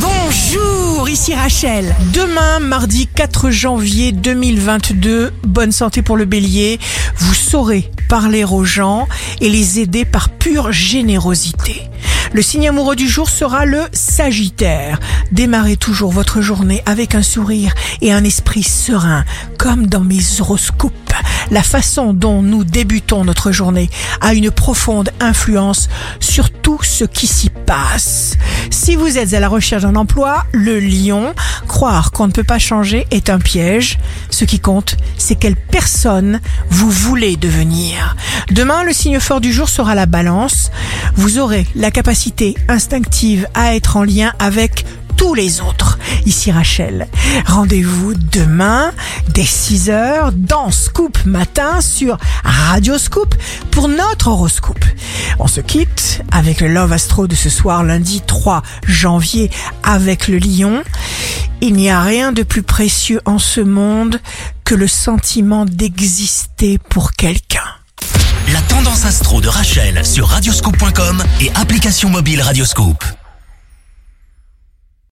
Bonjour, ici Rachel. Demain, mardi 4 janvier 2022, bonne santé pour le bélier. Vous saurez parler aux gens et les aider par pure générosité. Le signe amoureux du jour sera le Sagittaire. Démarrez toujours votre journée avec un sourire et un esprit serein, comme dans mes horoscopes. La façon dont nous débutons notre journée a une profonde influence sur tout ce qui s'y passe. Si vous êtes à la recherche d'un emploi, le lion, croire qu'on ne peut pas changer est un piège. Ce qui compte, c'est quelle personne vous voulez devenir. Demain, le signe fort du jour sera la balance. Vous aurez la capacité instinctive à être en lien avec tous les autres. Ici Rachel. Rendez-vous demain dès 6h dans Scoop Matin sur Radio Scoop pour notre horoscope. On se quitte avec le Love Astro de ce soir lundi 3 janvier avec le lion. Il n'y a rien de plus précieux en ce monde que le sentiment d'exister pour quelqu'un. La tendance astro de Rachel sur radioscope.com et application mobile Radioscope.